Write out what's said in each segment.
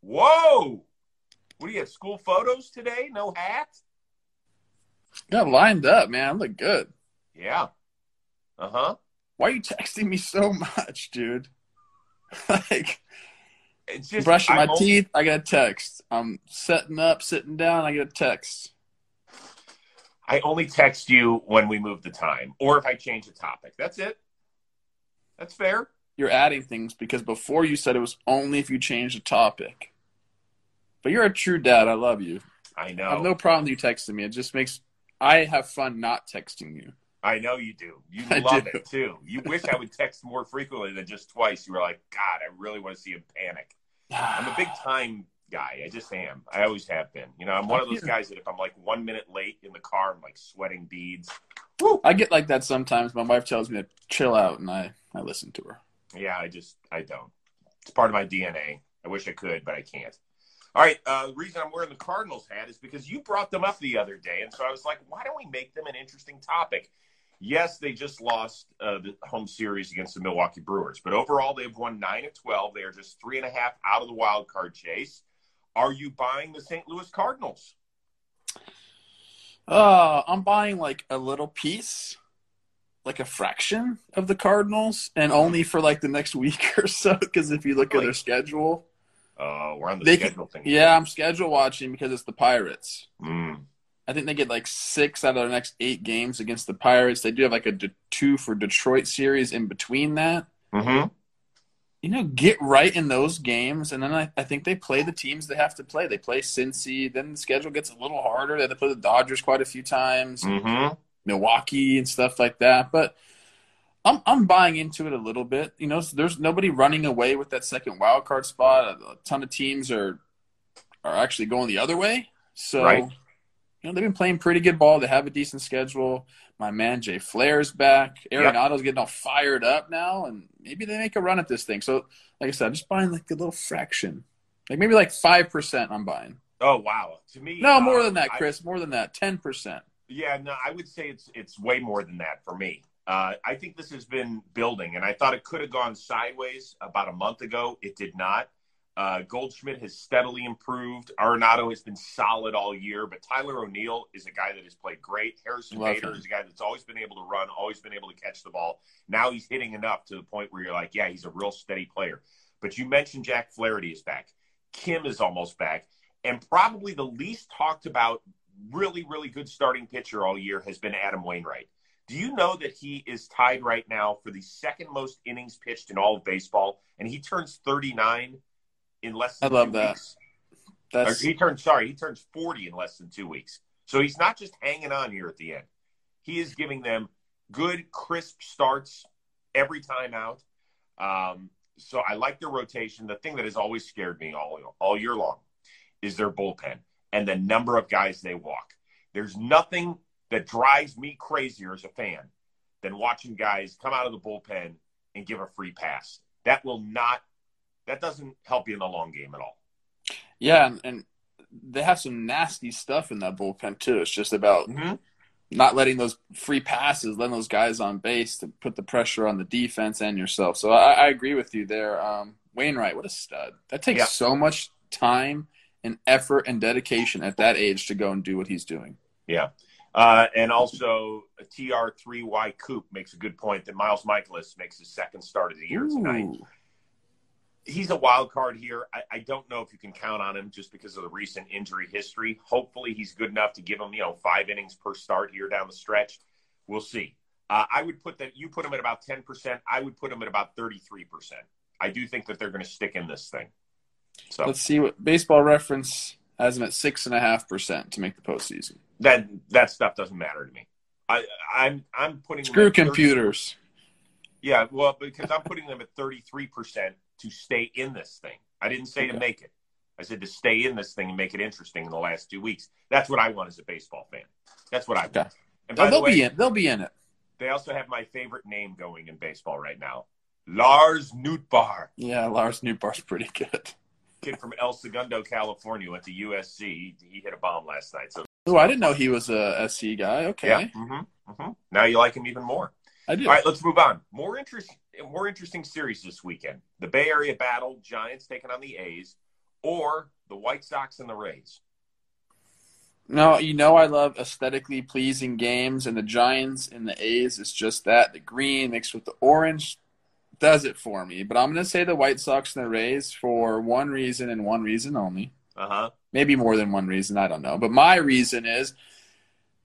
Whoa! What do you have? School photos today? No hat? Got lined up, man. I look good. Yeah. Uh huh. Why are you texting me so much, dude? like, It's just brushing my I'm only- teeth, I got a text. I'm setting up, sitting down, I get a text. I only text you when we move the time, or if I change the topic. That's it. That's fair. You're adding things because before you said it was only if you change the topic. But you're a true dad. I love you. I know. I have no problem you texting me. It just makes I have fun not texting you. I know you do. You I love do. it too. You wish I would text more frequently than just twice. You were like, God, I really want to see him panic. I'm a big time guy. I just am. I always have been. You know, I'm one of those guys that if I'm like one minute late in the car, I'm like sweating beads. Woo! I get like that sometimes. My wife tells me to chill out, and I I listen to her. Yeah, I just I don't. It's part of my DNA. I wish I could, but I can't. All right. Uh, the reason I'm wearing the Cardinals hat is because you brought them up the other day, and so I was like, why don't we make them an interesting topic? Yes, they just lost uh, the home series against the Milwaukee Brewers, but overall they've won nine of twelve. They are just three and a half out of the wild card chase. Are you buying the St. Louis Cardinals? Uh, I'm buying like a little piece, like a fraction of the Cardinals, and only for like the next week or so. Because if you look at their schedule, Uh, we're on the They can- schedule thing. yeah, I'm schedule watching because it's the Pirates. Mm. I think they get like six out of their next eight games against the Pirates. They do have like a de- two for Detroit series in between that. hmm You know, get right in those games, and then I, I think they play the teams they have to play. They play Cincy, then the schedule gets a little harder. They have to play the Dodgers quite a few times, hmm Milwaukee and stuff like that. But I'm I'm buying into it a little bit. You know, there's nobody running away with that second wild card spot. A, ton of teams are are actually going the other way. So Right. you know, they've been playing pretty good ball. They have a decent schedule. My man Jay Flair's back. Arenado's getting all fired up now, and maybe they make a run at this thing. So, like I said, I'm just buying like a little fraction, like maybe like five percent. I'm buying. Oh wow! To me, No, more uh, than that, I- Chris. More than that, ten percent. Yeah, no, I would say it's it's way more than that for me. Uh, I think this has been building, and I thought it could have gone sideways about a month ago. It did not. Uh, Goldschmidt has steadily improved. Arenado has been solid all year, but Tyler O'Neill is a guy that has played great. Harrison Love Bader him. is a guy that's always been able to run, always been able to catch the ball. Now he's hitting enough to the point where you're like, yeah, he's a real steady player. But you mentioned Jack Flaherty is back. Kim is almost back. And probably the least talked about really, really good starting pitcher all year has been Adam Wainwright. Do you know that he is tied right now for the second most innings pitched in all of baseball? And he turns 39 in less I than love two that. weeks. Or he turns, sorry, he turns 40 in less than two weeks. So he's not just hanging on here at the end. He is giving them good, crisp starts every time out. Um, so I like their rotation. The thing that has always scared me all, all year long is their bullpen and the number of guys they walk. There's nothing that drives me crazier as a fan than watching guys come out of the bullpen and give a free pass. That will not, that doesn't help you in the long game at all. yeah, and, and they have some nasty stuff in that bullpen too. It's just about Mm-hmm. not letting those free passes, letting those guys on base to put the pressure on the defense and yourself. So I, I agree with you there. Um, Wainwright, what a stud! That takes Yeah. so much time and effort and dedication at that age to go and do what he's doing. Yeah. Uh, and also, a TR3Y Coop makes a good point that Miles Mikolas makes his second start of the year tonight. He's a wild card here. I, I don't know if you can count on him just because of the recent injury history. Hopefully, he's good enough to give him, you know, five innings per start here down the stretch. We'll see. Uh, I would put that, you put him at about 10%. I would put him at about 33%. I do think that they're going to stick in this thing. So Let's see what Baseball Reference has him at six and a half percent to make the postseason. That that stuff doesn't matter to me. I, I'm I'm putting them Screw at 30 computers. Yeah, well, because I'm putting them at 33% to stay in this thing. I didn't say to make it. I said to stay in this thing and make it interesting in the last two weeks. That's what I want as a baseball fan. That's what I want. Okay. And Oh, by the they'll way, be in. They'll be in it. they also have my favorite name going in baseball right now. Lars Nootbaar, Yeah, Lars Nootbaar's pretty good. kid from El Segundo, California, went to USC. He, he hit a bomb last night. So Oh, I didn't know he was a SC guy. Okay, yeah, hmm hmm now you like him even more. I do. All right, let's move on. More interest, more interesting series this weekend. The Bay Area battle: Giants taking on the A's. or the White Sox and the Rays? No, you know I love aesthetically pleasing games, and the Giants and the A's is just that. The green mixed with the orange does it for me. But I'm going to say the White Sox and the Rays for one reason and one reason only. Uh huh. Maybe more than one reason. I don't know. But my reason is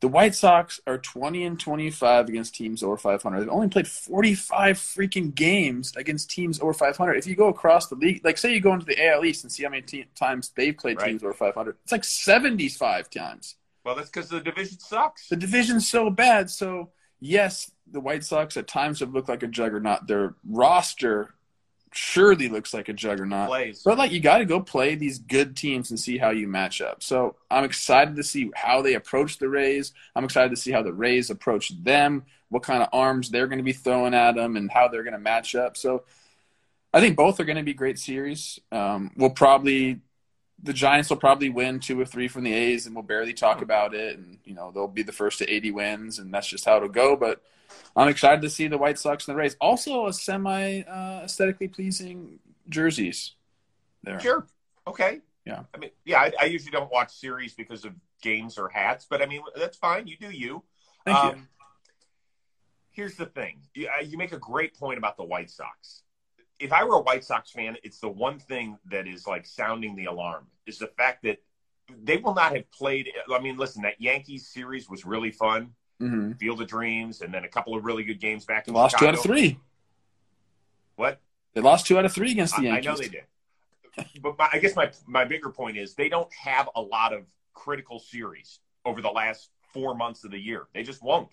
the White Sox are 20 and 25 against teams over 500. They've only played 45 freaking games against teams over 500. If you go across the league, like say you go into the AL East and see how many te- times they've played Right. teams over 500, it's like 75 times. Well, that's because the division sucks. The division's so bad. So, yes, the White Sox at times have looked like a juggernaut. Their roster surely looks like a juggernaut. Plays. But like you got to go play these good teams and see how you match up. So I'm excited to see how they approach the Rays. I'm excited to see how the Rays approach them, what kind of arms they're going to be throwing at them, and how they're going to match up. So I think both are going to be great series. Um, we'll probably the Giants will probably win two or three from the A's, and we'll barely talk about it. And you know they'll be the first to 80 wins, and that's just how it'll go. But I'm excited to see the White Sox and the Rays. Also, a semi uh, aesthetically pleasing jerseys. There, Sure. Okay. Yeah. I mean, yeah, I, I usually don't watch series because of games or hats, but I mean, that's fine. You do you. thank you. Um, Here's the thing. You, uh, you make a great point about the White Sox. If I were a White Sox fan, it's the one thing that is like sounding the alarm is the fact that they will not have played. I mean, listen, that Yankees series was really fun, hmm Field of Dreams, and then a couple of really good games back They in lost two out of three. What? They lost two out of three against the I, I know they did. But my, I guess my my bigger point is they don't have a lot of critical series over the last four months of the year. They just won't.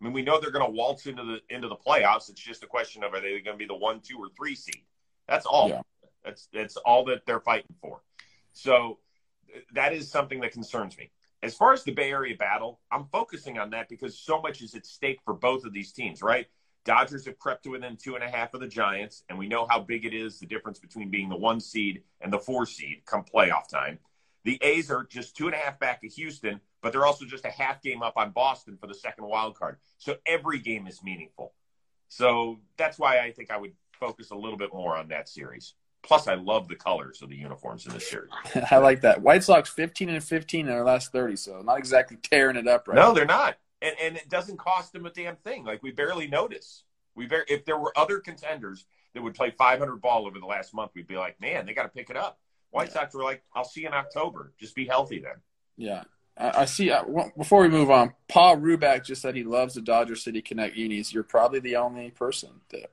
I mean, we know they're going to waltz into the into the playoffs. It's just a question of are they going to be the one, two, or three seed? That's all. Yeah. That's that's all that they're fighting for. So that is something that concerns me. As far as the Bay Area battle, I'm focusing on that because so much is at stake for both of these teams, right? Dodgers have crept to within two and a half of the Giants, and we know how big it is the difference between being the one seed and the four seed come playoff time. The A's are just two and a half back of Houston, but they're also just a half game up on Boston for the second wild card. So every game is meaningful. So that's why I think I would focus a little bit more on that series. Plus, I love the colors of the uniforms in this series. I like that. White Sox 15 and 15 in their last 30, so not exactly tearing it up right No, now. they're not, and and it doesn't cost them a damn thing. Like we barely notice. We very if there were other contenders that would play 500 ball over the last month, we'd be like, man, they got to pick it up. White Yeah. Sox were like, I'll see you in October. Just be healthy then. Yeah. I, I see. Uh, well, before we move on, Paul Ruback just said he loves the Dodger City Connect unis. You're probably the only person that.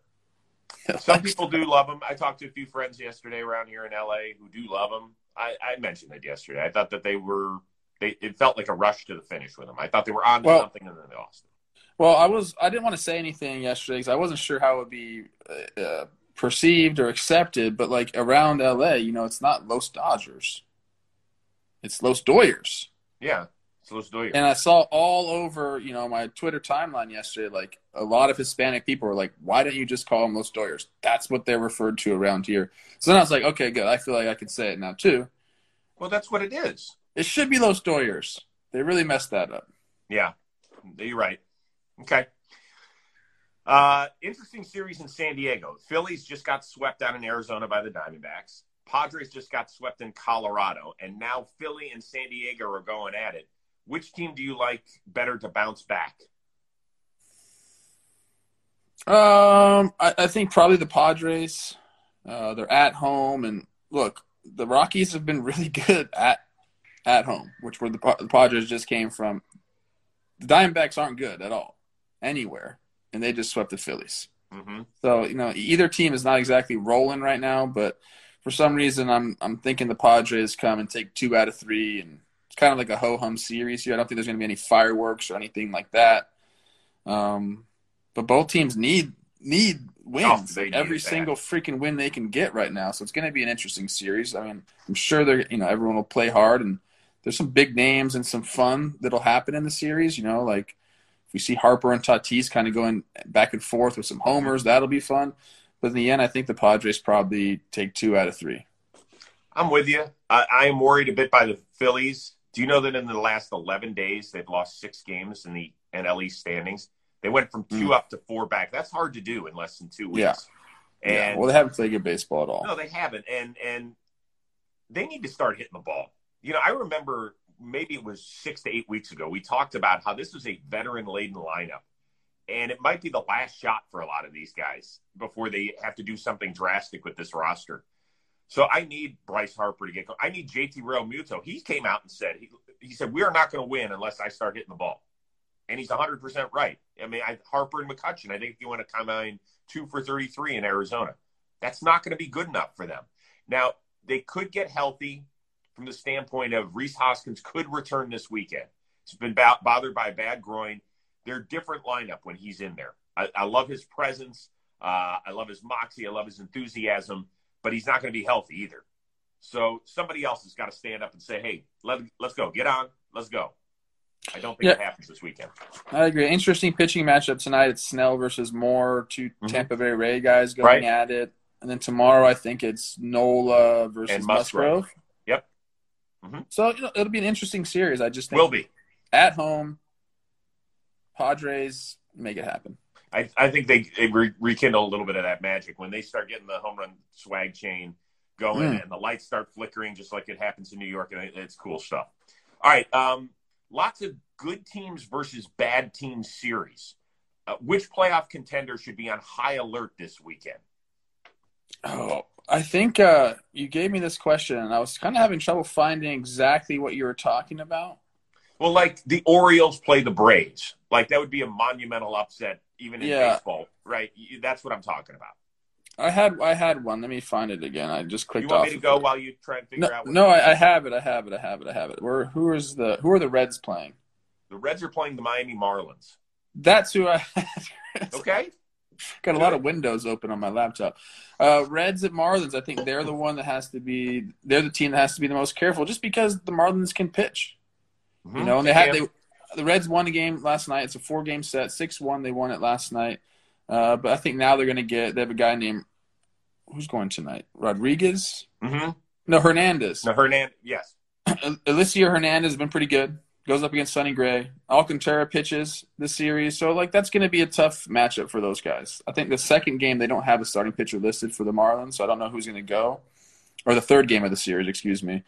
Some people do love them. I talked to a few friends yesterday around here in LA who do love them. I, I mentioned it yesterday. I thought that they were. They, it felt like a rush to the finish with them. I thought they were on to Well- something and then they lost. Well, I was. I didn't want to say anything yesterday because I wasn't sure how it would be uh, uh, perceived or accepted. But like around LA, you know, it's not Los Dodgers. It's Los Doyers. Yeah, so let's do it. And I saw all over, you know, my Twitter timeline yesterday, like a lot of Hispanic people were like, "Why don't you just call them Los Doyers?" That's what they're referred to around here. So then I was like, "Okay, good. I feel like I can say it now too. Well, that's what it is. It should be Los Doyers. They really messed that up." Yeah, you're right. Okay. Uh, interesting series in San Diego. Phillies just got swept out in Arizona by the Diamondbacks. Padres just got swept in Colorado, and now Philly and San Diego are going at it. Which team do you like better to bounce back? Um, I, I think probably the Padres. Uh, they're at home, and look, the Rockies have been really good at at home, which where the, the Padres just came from. The Diamondbacks aren't good at all anywhere, and they just swept the Phillies. Mm-hmm. So you know, either team is not exactly rolling right now, but for some reason, I'm I'm thinking the Padres come and take two out of three, and it's kind of like a ho hum series here. I don't think there's going to be any fireworks or anything like that. Um, but both teams need need wins. Oh, every need that. single freaking win they can get right now. So it's going to be an interesting series. I mean, I'm sure they're you know everyone will play hard, and there's some big names and some fun that'll happen in the series. You know, like if we see Harper and Tatis kind of going back and forth with some homers, that'll be fun. But in the end, I think the Padres probably take two out of three. I'm with you. I, I am worried a bit by the Phillies. Do you know that in the last 11 days they've lost six games in the NL East standings? They went from two mm. up to four back. That's hard to do in less than two weeks. Yeah. And yeah, well, they haven't played good baseball at all. No, they haven't. And and they need to start hitting the ball. You know, I remember maybe it was six to eight weeks ago, we talked about how this was a veteran laden lineup. And it might be the last shot for a lot of these guys before they have to do something drastic with this roster. So I need Bryce Harper to get. I need JT Realmuto. He came out and said he, he said we are not going to win unless I start hitting the ball, and he's 100 percent right. I mean, I, Harper and McCutcheon, I think if you want to combine two for 33 in Arizona, that's not going to be good enough for them. Now they could get healthy from the standpoint of Rhys Hoskins could return this weekend. He's been bo- bothered by a bad groin. They're different lineup when he's in there. I, I love his presence. Uh, I love his moxie. I love his enthusiasm but he's not going to be healthy either. So somebody else has got to stand up and say, "Hey, let let's go, get on, let's go." I don't think yeah. it happens this weekend. I agree. Interesting pitching matchup tonight. It's Snell versus Moore, 2 mm-hmm. Tampa Bay Ray guys going right. at it, and then tomorrow I think it's Nola versus Musgrove. Musgrove. Mm-hmm. So you know, it'll be an interesting series. I just think will be at home. Padres make it happen. I, I think they, they re- rekindle a little bit of that magic when they start getting the home run swag chain going mm. and the lights start flickering just like it happens in New York, and it's cool stuff. All right, um, lots of good teams versus bad teams series. Uh, which playoff contender should be on high alert this weekend? Oh, I think uh, you gave me this question, and I was kind of having trouble finding exactly what you were talking about. Well, like the Orioles play the Braves, like that would be a monumental upset even in yeah. baseball, right? That's what I'm talking about. I had I had one. Let me find it again. I just clicked. You want off me to go it. while you try and figure no, out? no, I, I, have it. I have it. I have it. I have it. Where who is the who are the Reds playing? The Reds are playing the Miami Marlins. That's who I. okay. Got a lot of windows open on my laptop. Uh, Reds at Marlins. I think they're the one that has to be. They're the team that has to be the most careful, just because the Marlins can pitch. Mm-hmm. You know, and they had they the Reds won a game last night. It's a four game set, six one. They won it last night. Uh, but I think now they're going to get. They have a guy named who's going tonight. Rodriguez. Mm-hmm. No, Hernandez. No, Hernandez. Yes. Elieser Hernandez has been pretty good. Goes up against Sonny Gray. Alcantara pitches this series, so like that's going to be a tough matchup for those guys. I think the second game they don't have a starting pitcher listed for the Marlins, so I don't know who's going to go. Or the third game of the series, excuse me.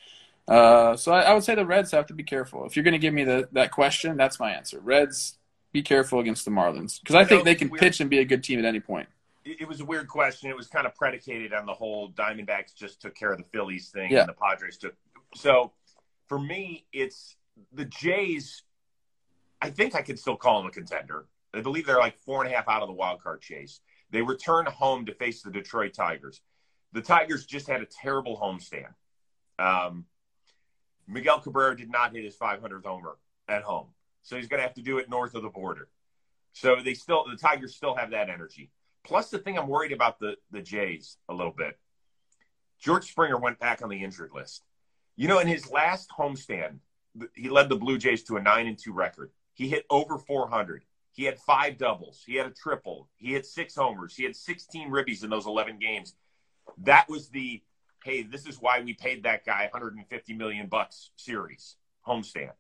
Uh, so I, I, would say the Reds have to be careful. If you're going to give me the, that question, that's my answer. Reds, be careful against the Marlins because I, think they can weird. pitch and be a good team at any point. It was a weird question. It was kind of predicated on the whole Diamondbacks just took care of the Phillies thing, yeah. and the Padres took. So for me, it's the Jays. I think I can still call them a contender. I believe they're like four and a half out of the wild card chase. They return home to face the Detroit Tigers. The Tigers just had a terrible homestand. Um, Miguel Cabrera did not hit his 500th homer at home, so he's going to have to do it north of the border. So they still, the Tigers still have that energy. Plus, the thing I'm worried about the the Jays a little bit. George Springer went back on the injured list. You know, in his last homestand, he led the Blue Jays to a nine and two record. He hit over 400. He had five doubles. He had a triple. He had six homers. He had 16 ribbies in those 11 games. That was the hey, this is why we paid that guy 150 million bucks series homestand.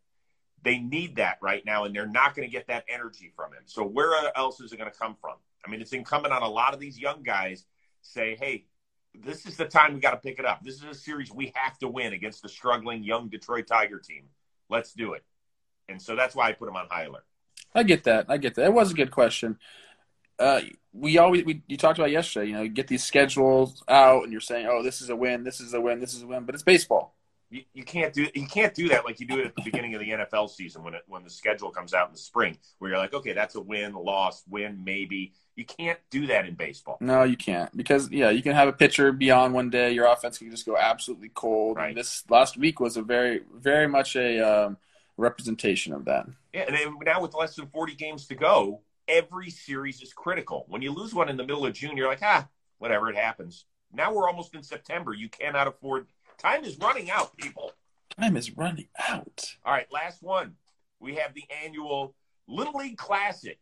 They need that right now, and they're not going to get that energy from him. So where else is it going to come from? I mean, it's incumbent on a lot of these young guys say, hey, this is the time we got to pick it up. This is a series we have to win against the struggling young Detroit Tiger team. Let's do it. And so that's why I put him on high alert. I get that. I get that. It was a good question uh, we always we you talked about yesterday. You know, you get these schedules out, and you're saying, "Oh, this is a win. This is a win. This is a win." But it's baseball. You, you can't do you can't do that like you do it at the beginning of the NFL season when it when the schedule comes out in the spring, where you're like, "Okay, that's a win, loss, win, maybe." You can't do that in baseball. No, you can't because yeah, you can have a pitcher beyond one day. Your offense can just go absolutely cold. Right. And this last week was a very very much a um, representation of that. Yeah, and now with less than 40 games to go, every series is critical. When you lose one in the middle of June, you're like, ah, whatever, it happens. Now we're almost in September. You cannot afford. Time is running out, people. Time is running out. All right, last one. We have the annual Little League Classic.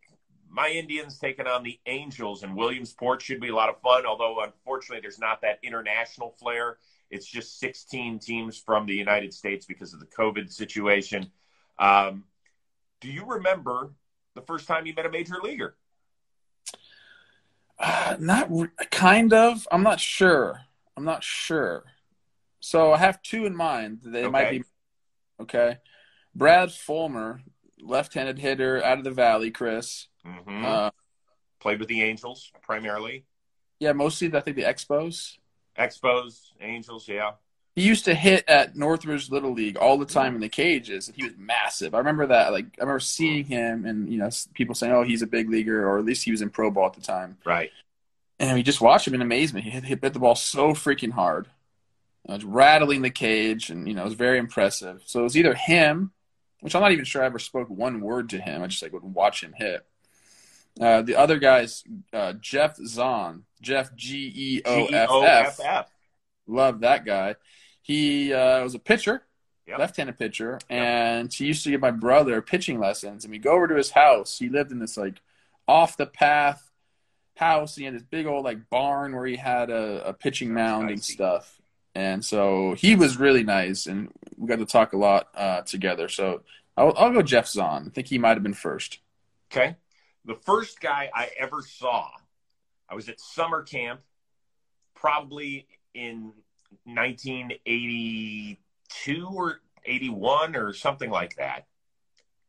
My Indians taking on the Angels in Williamsport should be a lot of fun. Although unfortunately, there's not that international flair. It's just 16 teams from the United States because of the COVID situation. Um, do you remember the first time you met a major leaguer? Uh, not re- kind of. I'm not sure. I'm not sure. So I have two in mind. They Okay. might be okay. Brad Fullmer, left-handed hitter out of the Valley. Chris. hmm Uh, Played with the Angels primarily. yeah, mostly I think the Expos. Expos, Angels, yeah. He used to hit at Northridge Little League all the time in the cages, and he was massive. I remember that. Like I remember seeing him, and you know, people saying, "Oh, he's a big leaguer," or at least he was in pro ball at the time. Right. And we just watched him in amazement. He hit, he hit the ball so freaking hard. It was rattling the cage, and you know, it was very impressive. So it was either him, which I'm not even sure I ever spoke one word to him. I just like would watch him hit. Uh, the other guy's uh, Geoff Zahn, Geoff G E O F F. Love that guy. He uh, was a pitcher, Yep. left-handed pitcher, and he used to give my brother pitching lessons. And we go over to his house. He lived in this like off the path house. He had this big old like barn where he had a, a pitching mound and stuff. And so he was really nice, and we got to talk a lot uh, together. So I'll, I'll go Geoff Zahn. I think he might have been first. Okay. The first guy I ever saw, I was at summer camp, probably in 1982 or 81 or something like that.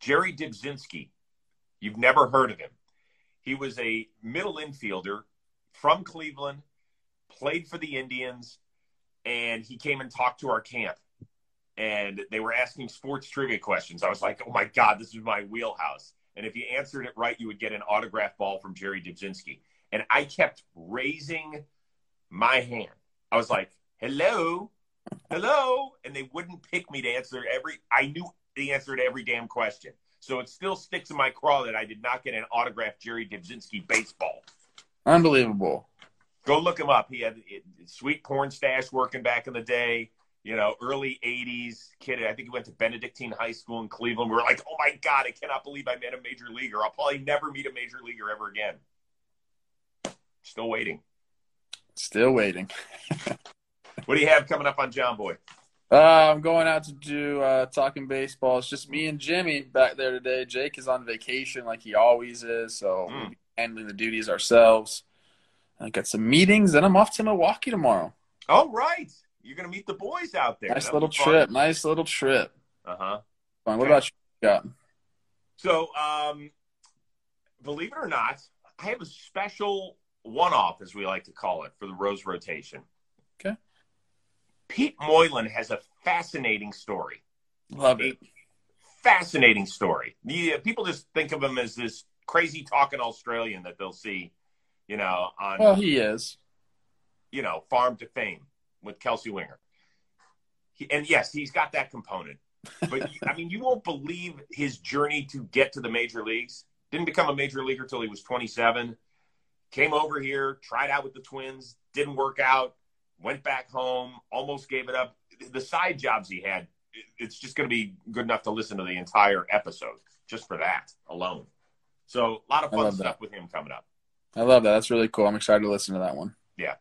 Jerry Dybzinski. You've never heard of him. He was a middle infielder from Cleveland, played for the Indians, and he came and talked to our camp. And they were asking sports trivia questions. I was like, oh my God, this is my wheelhouse. And if you answered it right, you would get an autograph ball from Jerry Dybzinski. And I kept raising my hand. I was like, hello, hello. And they wouldn't pick me to answer every, I knew the answer to every damn question. So it still sticks in my craw that I did not get an autographed Jerry Dybzinski baseball. Unbelievable. Go look him up. He had it, sweet porn stash working back in the day. You know, early '80s kid. I think he went to Benedictine High School in Cleveland. We were like, "Oh my god, I cannot believe I met a major leaguer. I'll probably never meet a major leaguer ever again." Still waiting. Still waiting. What do you have coming up on Jomboy? Uh, I'm going out to do uh, talking baseball. It's just me and Jimmy back there today. Jake is on vacation like he always is, so Mm. we'll be handling the duties ourselves. I got some meetings, and I'm off to Milwaukee tomorrow. Oh, right. You're gonna meet the boys out there. nice little trip. Nice little trip. Uh huh. Fun. What Okay. about you? Yeah. So, um, believe it or not, I have a special one-off, as we like to call it, for the Rose rotation. Okay. Pete Moylan has a fascinating story. Love it. Fascinating story. Yeah, people just think of him as this crazy talking Australian that they'll see, you know, on Well, he is. you know Farm to Fame with Kelsey Winger. He, and yes, he's got that component. But I mean, you won't believe his journey to get to the major leagues. Didn't become a major leaguer till he was 27. Came over here, tried out with the Twins, didn't work out. Went back home, almost gave it up. The side jobs he had, it's just going to be good enough to listen to the entire episode just for that alone. So a lot of fun stuff that. with him coming up. I love that. That's really cool. I'm excited to listen to that one. Yeah.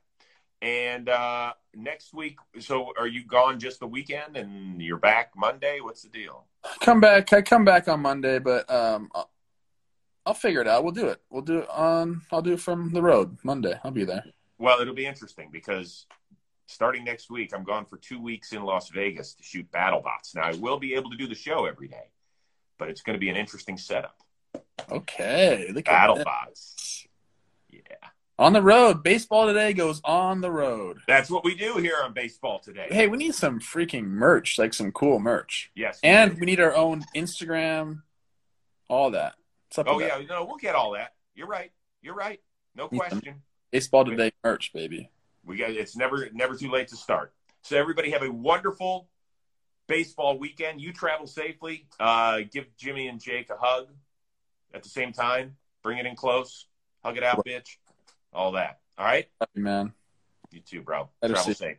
And uh, next week, so are you gone just the weekend and you're back Monday? What's the deal? Come back. I come back on Monday, but um, I'll, I'll figure it out. We'll do it. We'll do it on. I'll do it from the road Monday. I'll be there. Well, it'll be interesting because starting next week, I'm gone for two weeks in Las Vegas to shoot BattleBots. Now, I will be able to do the show every day, but it's going to be an interesting setup. Okay. Look at that. BattleBots. On the road. Baseball today goes on the road. That's what we do here on Baseball Today. Hey, we need some freaking merch, like some cool merch. Yes. And we need our own Instagram, all that. Oh, yeah. that? No, we'll get all that. You're right. You're right. No question. Baseball today merch, baby. We got it's never never too late to start. So everybody have a wonderful baseball weekend. You travel safely. Uh, give Jimmy and Jake a hug at the same time. Bring it in close. Hug it out, bitch. All that. All right. Love you, man. You too, bro. Travel safe.